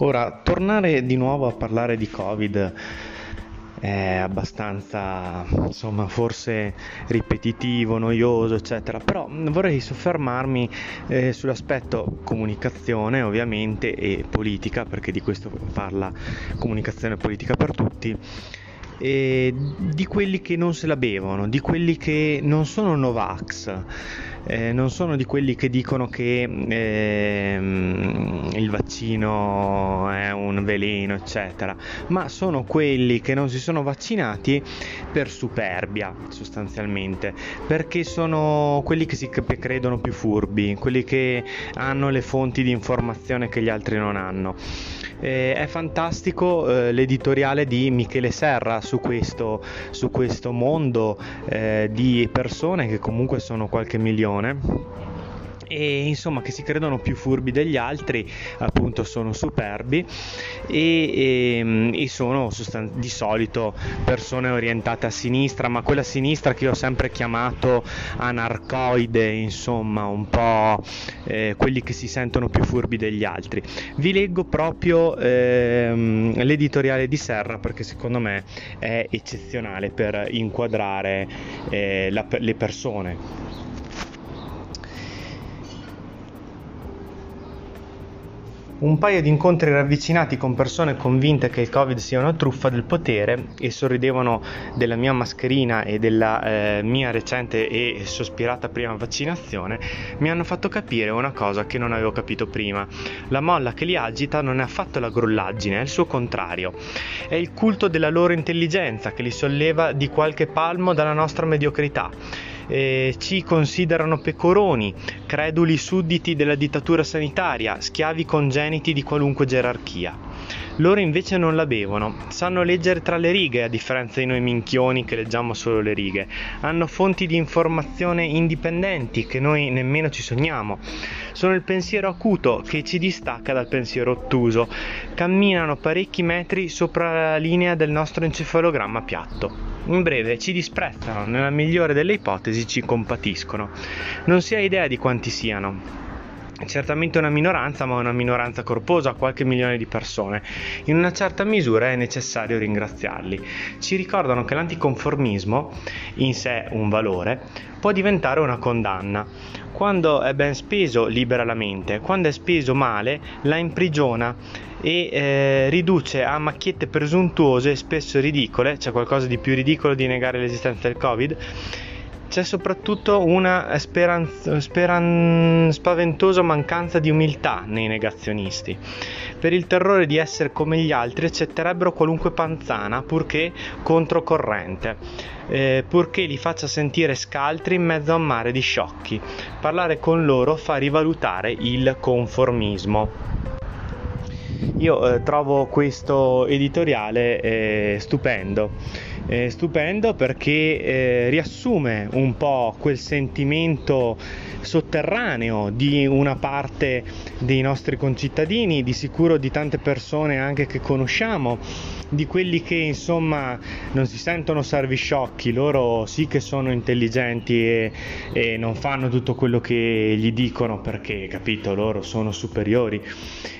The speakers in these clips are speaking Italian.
Ora, tornare di nuovo a parlare di Covid è abbastanza, insomma, forse ripetitivo, noioso, eccetera, però vorrei soffermarmi eh, sull'aspetto comunicazione, ovviamente, e politica, perché di questo parla comunicazione politica per tutti di quelli che non se la bevono, di quelli che non sono Novax, eh, non sono di quelli che dicono che eh, il vaccino è un veleno, eccetera, ma sono quelli che non si sono vaccinati per superbia, sostanzialmente, perché sono quelli che si credono più furbi, quelli che hanno le fonti di informazione che gli altri non hanno. Eh, è fantastico eh, l'editoriale di Michele Serra su questo, su questo mondo eh, di persone che comunque sono qualche milione e insomma che si credono più furbi degli altri appunto sono superbi e, e, ehm, e sono sostan- di solito persone orientate a sinistra ma quella sinistra che io ho sempre chiamato anarcoide insomma un po' eh, quelli che si sentono più furbi degli altri. Vi leggo proprio ehm, l'editoriale di Serra perché secondo me è eccezionale per inquadrare eh, la, le persone Un paio di incontri ravvicinati con persone convinte che il Covid sia una truffa del potere e sorridevano della mia mascherina e della eh, mia recente e sospirata prima vaccinazione mi hanno fatto capire una cosa che non avevo capito prima. La molla che li agita non è affatto la grullaggine, è il suo contrario. È il culto della loro intelligenza che li solleva di qualche palmo dalla nostra mediocrità eh, ci considerano pecoroni, creduli sudditi della dittatura sanitaria, schiavi congeniti di qualunque gerarchia. Loro invece non la bevono, sanno leggere tra le righe a differenza di noi minchioni che leggiamo solo le righe, hanno fonti di informazione indipendenti che noi nemmeno ci sogniamo, sono il pensiero acuto che ci distacca dal pensiero ottuso, camminano parecchi metri sopra la linea del nostro encefalogramma piatto. In breve, ci disprezzano, nella migliore delle ipotesi ci compatiscono. Non si ha idea di quanti siano certamente una minoranza, ma una minoranza corposa, qualche milione di persone. In una certa misura è necessario ringraziarli. Ci ricordano che l'anticonformismo, in sé un valore, può diventare una condanna. Quando è ben speso libera la mente, quando è speso male la imprigiona e eh, riduce a macchiette presuntuose spesso ridicole, c'è qualcosa di più ridicolo di negare l'esistenza del Covid, c'è soprattutto una speranz- speran- spaventosa mancanza di umiltà nei negazionisti. Per il terrore di essere come gli altri accetterebbero qualunque panzana purché controcorrente, eh, purché li faccia sentire scaltri in mezzo a un mare di sciocchi. Parlare con loro fa rivalutare il conformismo. Io eh, trovo questo editoriale eh, stupendo eh, stupendo perché eh, riassume un po' quel sentimento sotterraneo di una parte dei nostri concittadini, di sicuro di tante persone anche che conosciamo, di quelli che insomma non si sentono servisciocchi, loro sì che sono intelligenti e, e non fanno tutto quello che gli dicono perché, capito, loro sono superiori.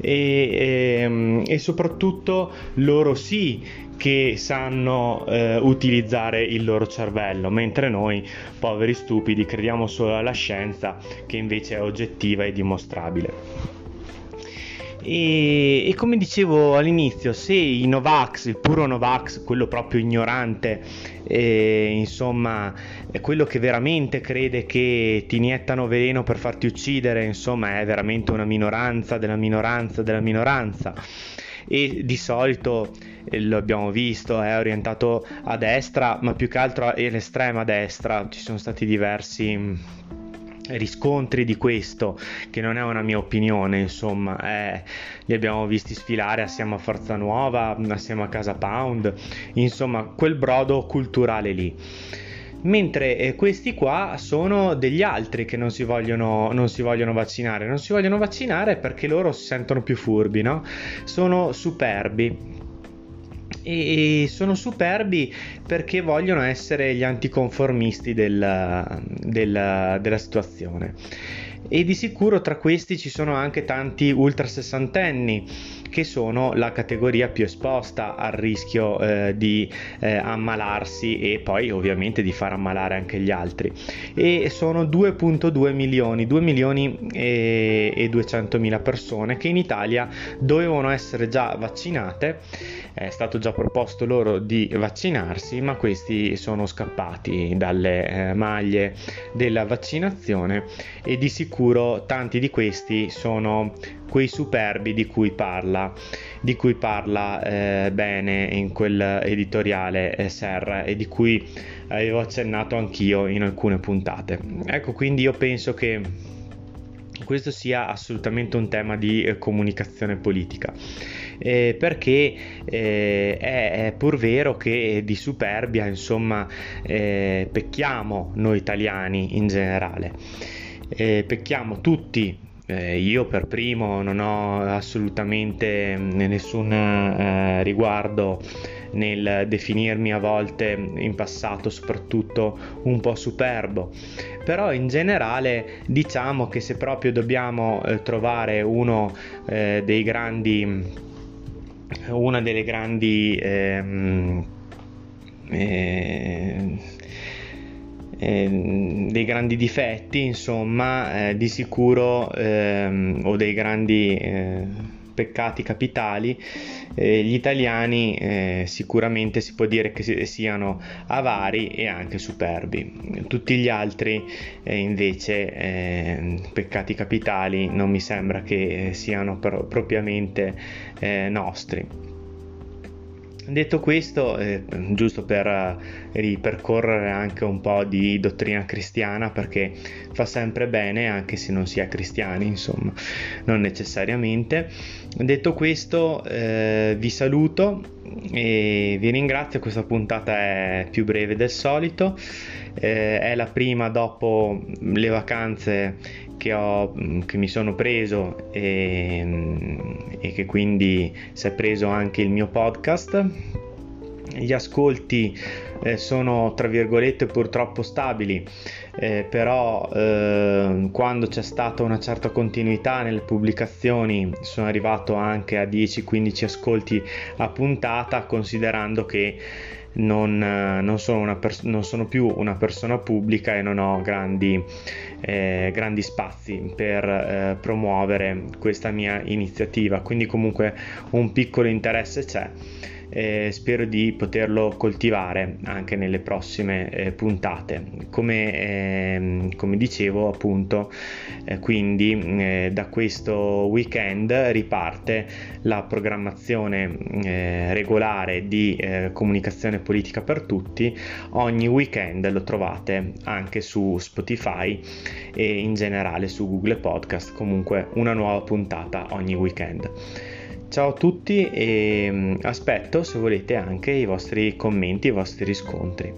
E, e, ehm, e soprattutto loro sì che sanno eh, utilizzare il loro cervello, mentre noi, poveri stupidi, crediamo solo alla scienza che invece è oggettiva e dimostrabile. E, e, come dicevo all'inizio, se i Novax, il puro Novax, quello proprio ignorante, eh, insomma, quello che veramente crede che ti iniettano veleno per farti uccidere, insomma, è veramente una minoranza della minoranza della minoranza e di solito eh, lo abbiamo visto, è orientato a destra, ma più che altro all'estrema destra. Ci sono stati diversi mm, riscontri di questo, che non è una mia opinione, insomma, eh, li abbiamo visti sfilare assieme a Forza Nuova, assieme a Casa Pound, insomma, quel brodo culturale lì mentre eh, questi qua sono degli altri che non si, vogliono, non si vogliono vaccinare. Non si vogliono vaccinare perché loro si sentono più furbi, no? Sono superbi e sono superbi perché vogliono essere gli anticonformisti del, del, della situazione e di sicuro tra questi ci sono anche tanti ultra sessantenni che sono la categoria più esposta al rischio eh, di eh, ammalarsi e poi ovviamente di far ammalare anche gli altri. E sono 2.2 milioni 2 milioni e, e 200 mila persone che in Italia dovevano essere già vaccinate. È stato già proposto loro di vaccinarsi ma questi sono scappati dalle eh, maglie della vaccinazione e di sicuro tanti di questi sono quei superbi di cui parla, di cui parla eh, bene in quell'editoriale eh, Serra e di cui avevo accennato anch'io in alcune puntate. Ecco, quindi io penso che questo sia assolutamente un tema di eh, comunicazione politica. Eh, perché eh, è, è, pur vero che di superbia insomma eh, pecchiamo noi italiani in generale eh, pecchiamo tutti eh, io per primo non ho assolutamente nessun eh, riguardo nel definirmi a volte in passato soprattutto un po' superbo. Però in generale diciamo che se proprio dobbiamo eh, trovare uno eh, dei grandi una delle grandi ehm, eh, Ehm, dei grandi difetti, insomma, eh, di sicuro ehm, o dei grandi eh, peccati capitali, eh, gli italiani eh, sicuramente si può dire che siano avari e anche superbi. Tutti gli altri eh, invece ehm, peccati capitali non mi sembra che siano pro- propriamente nostri. Detto questo, eh, giusto per eh, ripercorrere anche un po' di dottrina cristiana, perché fa sempre bene anche se non si è cristiani, insomma, non necessariamente. Detto questo, eh, vi saluto e vi ringrazio. Questa puntata è più breve del solito, eh, è la prima dopo le vacanze che, ho, che mi sono preso e, e che quindi si è preso anche il mio podcast. Gli ascolti eh, sono tra virgolette purtroppo stabili, eh, però eh, quando c'è stata una certa continuità nelle pubblicazioni sono arrivato anche a 10-15 ascolti a puntata, considerando che non, non, sono pers- non, sono più una persona pubblica e non ho grandi, eh, grandi spazi per eh, promuovere questa mia iniziativa, quindi comunque un piccolo interesse c'è eh, spero di poterlo coltivare anche nelle prossime eh, puntate. Come, eh, come, dicevo appunto, eh, quindi eh, da questo weekend riparte la programmazione eh, regolare di comunicazione politica per tutti. Ogni weekend lo trovate anche su Spotify e in generale su Google Podcast, comunque una nuova puntata ogni weekend. Ciao a tutti e mm, aspetto se volete anche i vostri commenti, i vostri riscontri.